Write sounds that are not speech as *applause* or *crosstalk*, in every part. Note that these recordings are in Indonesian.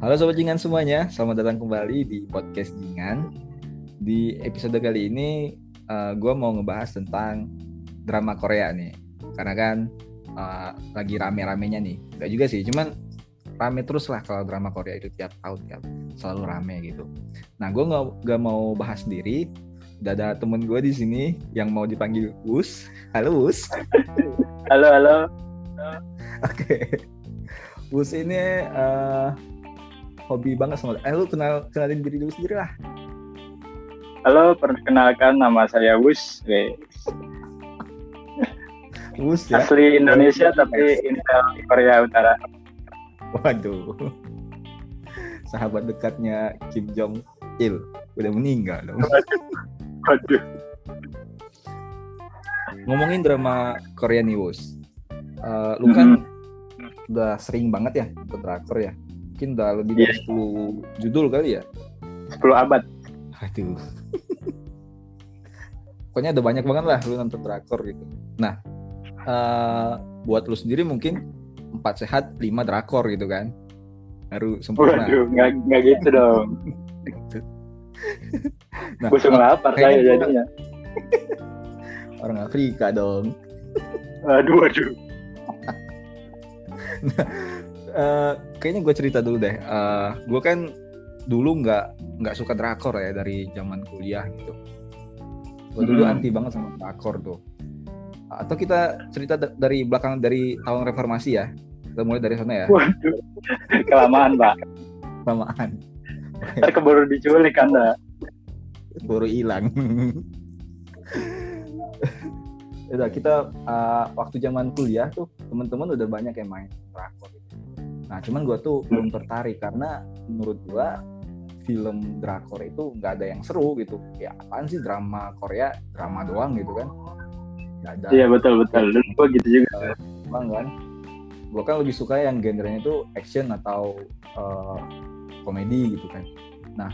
Halo Sobat Jingan semuanya, selamat datang kembali di podcast Jingan. Di episode kali ini, uh, gue mau ngebahas tentang drama Korea nih. Karena kan uh, lagi rame-ramenya nih. Gak juga sih, cuman rame terus lah kalau drama Korea itu tiap tahun tiap selalu rame gitu. Nah, gue gak, gak mau bahas sendiri. Udah ada temen gue di sini yang mau dipanggil Us. Halo Us. halo halo. Oke. Okay. Us ini uh, hobi banget sama. Eh lu kenal kenalin diri dulu sendiri lah. Halo, perkenalkan nama saya Wus. Wus ya. Asli Indonesia tapi Intel Korea Utara. Waduh. Sahabat dekatnya Kim Jong Il udah meninggal dong. Waduh. Ngomongin drama Korea nih, Wus. Uh, lu kan hmm. udah sering banget ya drakor ya. Mungkin udah lebih dari yeah. 10 judul kali ya. 10 abad. Aduh. Pokoknya ada banyak banget lah lu nonton drakor gitu. Nah, uh, buat lu sendiri mungkin empat sehat lima drakor gitu kan baru sempurna Waduh, nggak gitu dong *laughs* nah, gue cuma lapar saya jadinya *laughs* orang Afrika dong aduh aduh *laughs* nah, uh, kayaknya gue cerita dulu deh. Uh, gue kan dulu nggak nggak suka drakor ya dari zaman kuliah gitu. Gue dulu hmm. anti banget sama drakor tuh. Atau kita cerita dari belakang dari tahun reformasi ya? Kita mulai dari sana ya. Waduh, kelamaan pak. Kelamaan. Ntar keburu diculik anda. Keburu hilang. Udah kita uh, waktu zaman kuliah tuh teman-teman udah banyak yang main drakor. Nah cuman gue tuh belum tertarik karena menurut gue film drakor itu nggak ada yang seru gitu. Ya apaan sih drama Korea drama doang gitu kan? Gak ada. Iya betul betul. Dan gue gitu juga. Bang kan? Gue kan lebih suka yang genrenya itu action atau uh, komedi gitu kan. Nah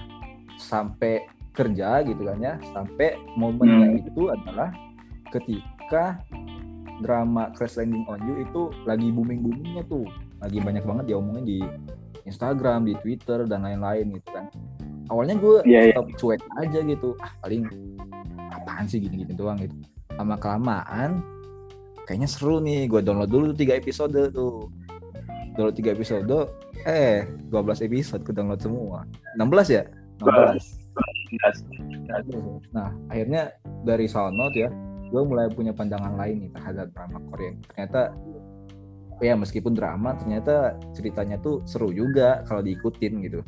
sampai kerja gitu kan ya, sampai momennya hmm. itu adalah ketika drama Crash Landing on You itu lagi booming boomingnya tuh, lagi banyak banget diomongin di Instagram, di Twitter dan lain-lain gitu kan. Awalnya gue yeah, tetap yeah. cuek aja gitu, ah paling apaan sih gini-gini doang? gitu. Lama kelamaan kayaknya seru nih gue download dulu tiga episode tuh. Download tiga episode eh 12 episode ke download semua. 16 ya? 16 nah akhirnya dari Soundnote ya gue mulai punya pandangan lain nih terhadap drama Korea. Ternyata ya meskipun drama ternyata ceritanya tuh seru juga kalau diikutin gitu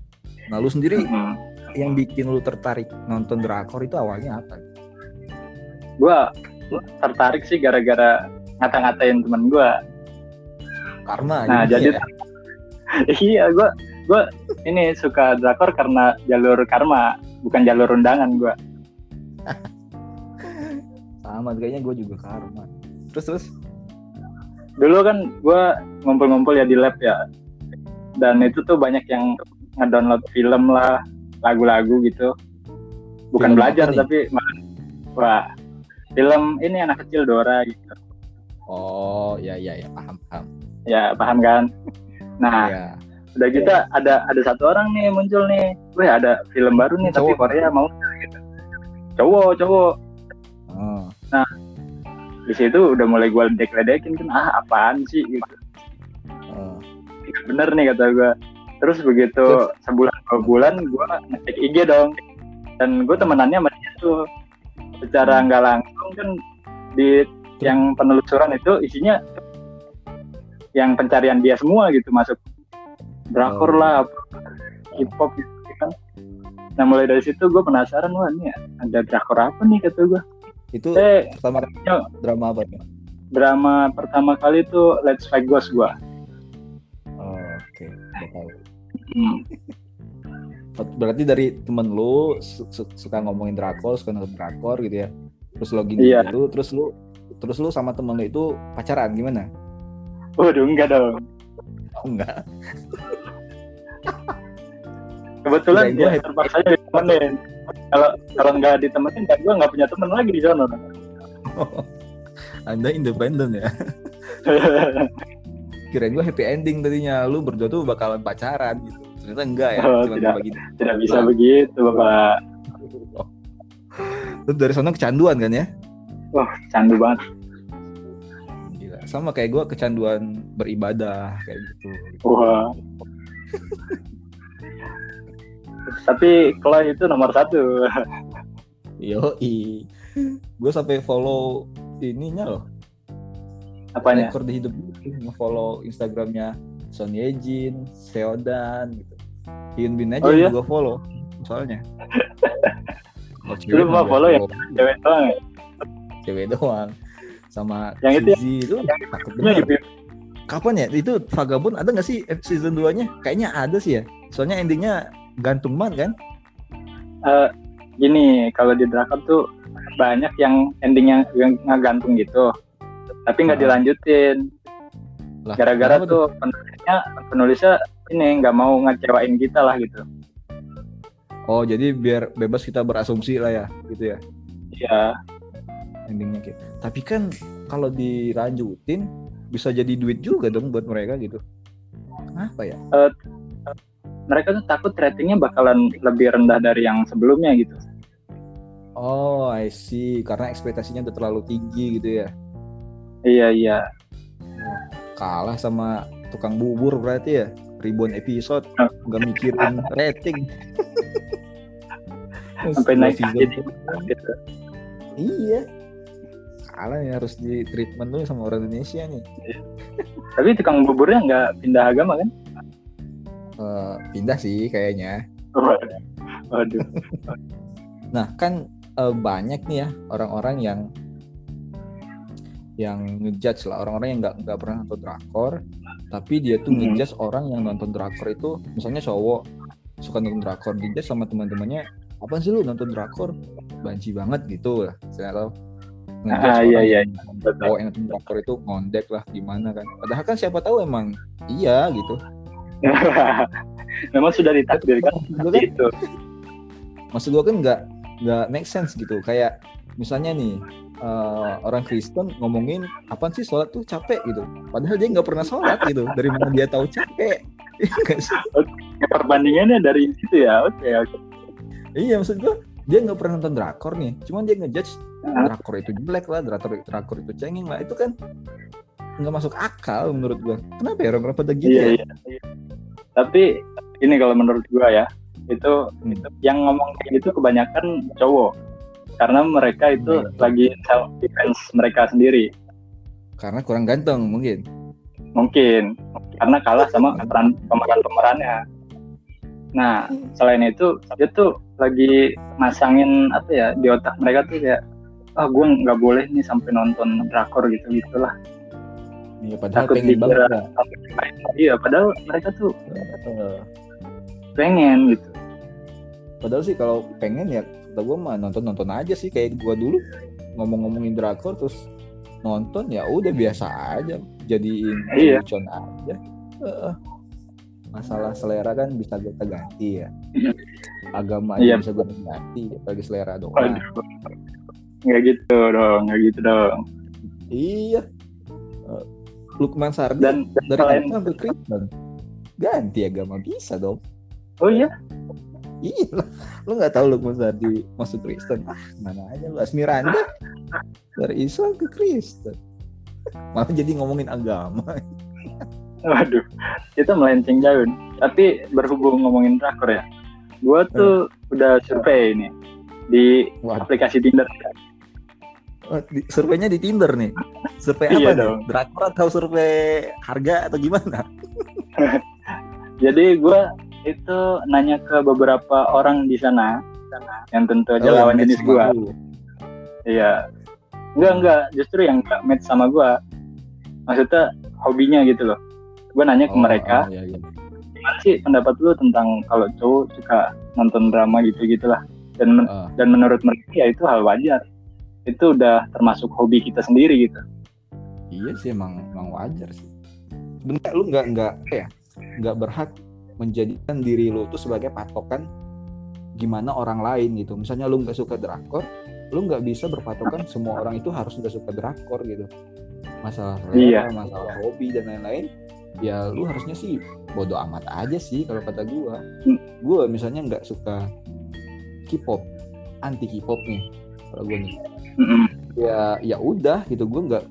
nah lu sendiri hmm. yang bikin lu tertarik nonton drakor itu awalnya apa? Gue tertarik sih gara-gara ngata-ngatain temen gue karma nah jadi ya? *laughs* iya gue gue ini suka drakor karena jalur karma bukan jalur undangan gue sama kayaknya gue juga karma terus terus dulu kan gue ngumpul-ngumpul ya di lab ya dan itu tuh banyak yang ngedownload film lah lagu-lagu gitu bukan film belajar tapi wah film ini anak kecil Dora gitu oh ya ya ya paham paham ya paham kan nah ya. udah gitu ya. ada ada satu orang nih muncul nih wah ada film baru nih cowok. tapi Korea mau gitu cowok cowok oh. nah di situ udah mulai gue ledek-ledekin kan ah apaan sih? Gitu. Oh. bener nih kata gue terus begitu sebulan dua bulan gue ngecek IG dong. Dan gue temenannya sama dia tuh. Secara nggak langsung kan di yang penelusuran itu isinya yang pencarian dia semua gitu masuk drakor oh. lah hip hop gitu kan. Nah mulai dari situ gue penasaran wah ini ada drakor apa nih? kata gue itu eh, pertama kali drama apa nih drama pertama kali itu Let's Fight Ghost gue oh, oke okay. hmm. Berarti dari temen lu su suka ngomongin drakor suka nonton drakor gitu ya? Terus login iya. dulu terus lu terus lu sama temen lu itu pacaran gimana? Waduh enggak dong. Oh, enggak. Kebetulan gue terpaksa ditemenin kalau kalau nggak ditemenin kan gue nggak punya temen lagi di sana. Oh, *laughs* anda independen ya? *laughs* Kirain gue happy ending tadinya. Lu berdua tuh bakalan pacaran gitu. Ternyata enggak ya oh, tidak, begitu. tidak bisa nah. begitu bapak. Terus dari sana kecanduan kan ya? Wah candu banget. Gila. sama kayak gue kecanduan beribadah kayak gitu. Wah tapi kalau itu nomor satu yo i gue sampai follow ininya loh apanya rekor di hidup nge-follow instagramnya Son Yejin, Seodan gitu. Hyun Bin aja oh, iya? juga follow soalnya. Lu mau follow ya cewek doang ya? Cewek doang. Sama yang itu, ya? itu takut bener. Kapan ya? Itu Vagabond ada nggak sih season 2-nya? Kayaknya ada sih ya. Soalnya endingnya gantung banget kan? Uh, gini, kalau di drakor tuh banyak yang endingnya yang gantung gitu. Tapi nggak dilanjutin. Gara-gara tuh penulisnya penulisnya ini nggak mau ngecewain kita lah gitu. Oh jadi biar bebas kita berasumsi lah ya gitu ya? Iya. Endingnya kayak. Tapi kan kalau dilanjutin bisa jadi duit juga dong buat mereka gitu. Kenapa ya? Uh, mereka tuh takut ratingnya bakalan lebih rendah dari yang sebelumnya gitu. Oh, I see. Karena ekspektasinya udah terlalu tinggi gitu ya. Iya, iya. Kalah sama tukang bubur berarti ya. Ribuan episode nggak mikirin *laughs* rating. sampai naik gitu. iya kalah ya harus di treatment dulu sama orang Indonesia nih iya. tapi tukang buburnya nggak pindah agama kan uh, pindah sih kayaknya. Waduh. Nah kan uh, banyak nih ya orang-orang yang yang ngejudge lah. Orang-orang yang nggak nggak pernah nonton drakor tapi dia tuh hmm. ngejudge orang yang nonton drakor itu misalnya cowok suka nonton drakor dijudge sama teman-temannya apa sih lu nonton drakor? Banci banget gitu lah saya tahu ah, iya iya. bawa yang nonton drakor itu ngondek lah gimana kan. Padahal kan siapa tahu emang iya gitu *laughs* memang sudah ditakdirkan kan, itu maksud gua kan nggak nggak make sense gitu. Kayak misalnya nih uh, orang Kristen ngomongin apa sih sholat tuh capek? gitu. Padahal dia nggak pernah sholat gitu. Dari mana dia tahu capek? *laughs* Perbandingannya dari situ ya. Oke okay, oke. Okay iya maksud gue dia nggak pernah nonton drakor nih. Cuman dia ngejudge drakor itu jelek lah drakor drakor itu cengeng lah. Itu kan nggak masuk akal menurut gue kenapa ya orang-orang pada gitu iya, ya? iya, iya. Tapi ini kalau menurut gue ya itu, hmm. itu yang ngomong kayak gitu kebanyakan cowok. Karena mereka itu hmm. lagi self defense mereka sendiri. Karena kurang ganteng mungkin. Mungkin. Karena kalah sama pemeran pemeran pemerannya nah selain itu dia tuh lagi masangin apa ya di otak mereka tuh kayak ah gue nggak boleh nih sampai nonton drakor gitu gitulah iya padahal Takut pengen banget ya. iya padahal mereka tuh pengen gitu. Padahal sih kalau pengen ya kata gue mah nonton nonton aja sih kayak gue dulu ngomong-ngomongin drakor terus nonton ya udah biasa aja jadiin iya. aja. Uh, masalah selera kan bisa kita ganti ya. *laughs* Agama iya. bisa gue ganti bagi selera doang. Nggak gitu dong nggak gitu dong. Iya. uh, Lukman Sardi dan, dan dari selain... sampai Kristen ganti agama bisa dong. Oh iya? Iya lu nggak tahu Lukman Sardi masuk Kristen ah mana aja lu? Asmiranda dari Islam ke Kristen. Malah jadi ngomongin agama. Waduh, itu melenceng jauh. Tapi berhubung ngomongin drakor ya, gue tuh hmm. udah survei ini di Waduh. aplikasi Tinder. Oh, di, surveinya di Tinder nih. Survei apa iya? Dong. Drakor atau survei harga atau gimana? *laughs* Jadi gue itu nanya ke beberapa orang di sana, yang tentu aja oh, lawan jenis gue. Iya. Enggak enggak, justru yang gak match sama gue. Maksudnya hobinya gitu loh gue nanya ke oh, mereka oh, iya, iya. gimana sih pendapat lu tentang kalau cowok suka nonton drama gitu gitulah dan men uh. dan menurut mereka ya itu hal wajar itu udah termasuk hobi kita sendiri gitu. Iya sih emang emang wajar sih. Sebenarnya lu nggak nggak ya nggak berhak menjadikan diri lu tuh sebagai patokan gimana orang lain gitu. Misalnya lu nggak suka drakor lu nggak bisa berpatokan semua orang itu harus nggak suka drakor gitu. Masalah selera, iya. masalah hobi dan lain-lain ya lu harusnya sih bodoh amat aja sih kalau kata gue hmm. gue misalnya nggak suka K-pop anti K-pop nih kalau gue nih hmm. ya ya udah gitu. Gue nggak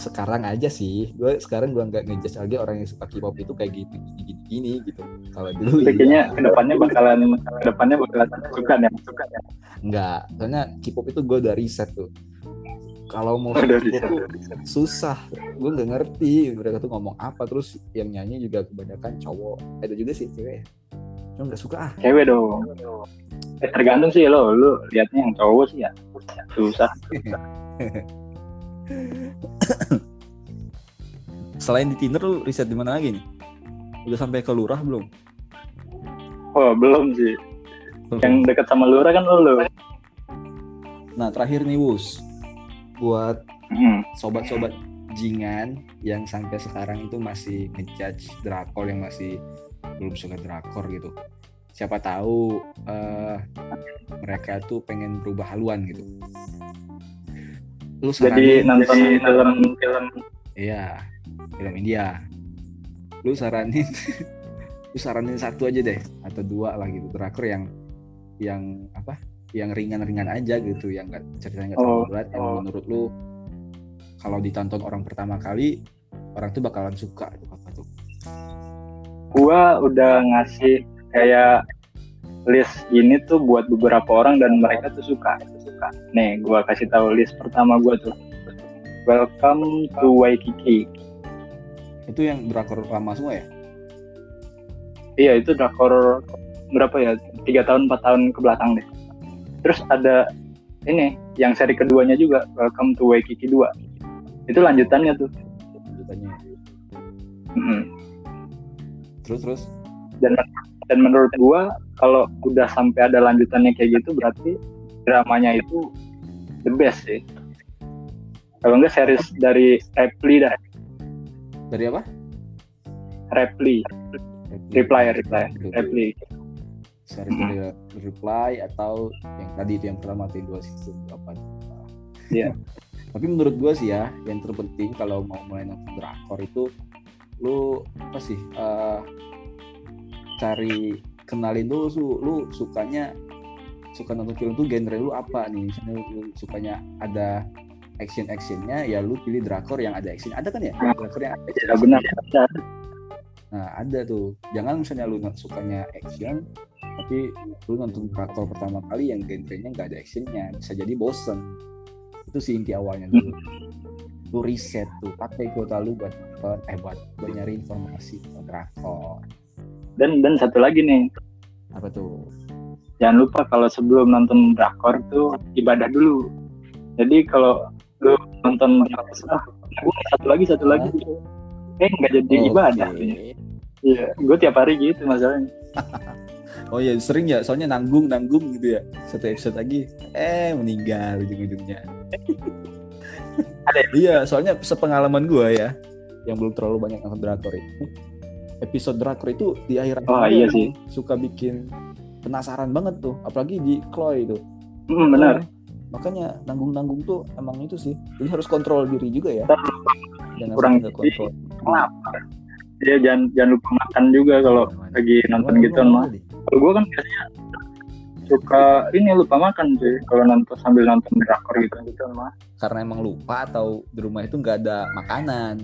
sekarang aja sih. Gue sekarang gue nggak ngejudge lagi orang yang suka K-pop itu kayak gitu gini gini gini gitu. Kalau dulu kayaknya ya. ke depannya bakalan ke depannya bakalan suka ya suka ya nggak soalnya K-pop itu gue udah riset tuh. Kalau mau itu susah. Gue nggak ngerti mereka tuh ngomong apa. Terus yang nyanyi juga kebanyakan cowok. Ada juga sih cewek cuma nggak suka ah. Cewek dong eh, tergantung sih lo lu liatnya yang cowok sih ya. Susah. *coughs* Selain di Tinder lu riset di mana lagi nih? Udah sampai ke lurah belum? Oh belum sih. Yang dekat sama lurah kan lo nah terakhir nih Wus. Buat hmm. sobat-sobat jingan yang sampai sekarang itu masih ngejudge drakor yang masih belum suka drakor gitu siapa tahu uh, mereka tuh pengen berubah haluan gitu. Lu jadi nonton film film iya film India. Lu saranin *laughs* lu saranin satu aja deh atau dua lah gitu. Drakor yang yang apa? Yang ringan-ringan aja gitu yang nggak ceritanya nggak terlalu oh, berat. Yang oh. menurut lu kalau ditonton orang pertama kali orang tuh bakalan suka itu apa tuh? Gua udah ngasih kayak list ini tuh buat beberapa orang dan mereka tuh suka suka. Nih gua kasih tahu list pertama gua tuh. Welcome to Waikiki. Itu yang drakor lama semua ya? Iya itu drakor berapa ya? Tiga tahun empat tahun ke belakang deh. Terus ada ini yang seri keduanya juga Welcome to Waikiki 2 itu lanjutannya tuh. Lanjutannya. Mm -hmm. terus terus? Dan dan menurut gua kalau udah sampai ada lanjutannya kayak gitu berarti dramanya itu the best sih. Kalau enggak series dari Reply dah. Dari apa? Reply. Reply. Reply Reply. Series dari reply atau yang tadi itu yang pertama atau dua season apa Iya. *laughs* Tapi menurut gue sih ya, yang terpenting kalau mau mulai nonton drakor itu lu apa sih uh, cari kenalin dulu su, lu sukanya suka nonton film tuh genre lu apa nih? Misalnya lu sukanya ada action actionnya ya lu pilih drakor yang ada action. Ada kan ya? Drakor yang ada action. Ya, benar. Nah ada tuh. Jangan misalnya lu sukanya action tapi lu nonton drakor pertama kali yang genrenya nggak ada actionnya bisa jadi bosen. Itu sih inti awalnya. Dulu lu riset tuh pakai kuota lu buat nonton eh buat buat nyari informasi tentang drakor dan dan satu lagi nih. Apa tuh? Jangan lupa kalau sebelum nonton drakor tuh ibadah dulu. Jadi kalau lu nonton ah, satu lagi satu lagi. Eh nggak jadi okay. ibadah. Iya gue tiap hari gitu masalahnya. *laughs* Oh iya sering ya soalnya nanggung nanggung gitu ya. Satu episode lagi eh meninggal ujung-ujungnya. Iya soalnya sepengalaman gue ya yang belum terlalu banyak nonton drakor itu episode drakor itu di akhir oh, iya sih. suka bikin penasaran banget tuh apalagi di Chloe itu. Mm, benar. Makanya nanggung-nanggung tuh emang itu sih. Jadi harus kontrol diri juga ya. Jangan kurang kontrol Iya jangan jangan lupa makan juga kalau lagi nonton gitu. mah. Kalau gue kan biasanya suka ini lupa makan sih. Kalau nonton sambil nonton drakor gitu gitu mah. Karena emang lupa atau di rumah itu nggak ada makanan.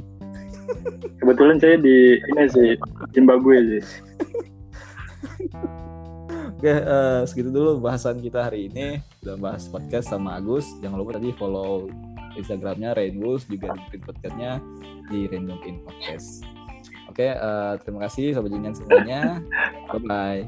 Kebetulan saya di ini sih Zimbabwe sih. Oke, uh, segitu dulu bahasan kita hari ini. Udah bahas podcast sama Agus. Jangan lupa tadi follow Instagramnya Rainbows juga di podcastnya di Random In Podcast. Oke, uh, terima kasih sobat jingan semuanya. bye bye.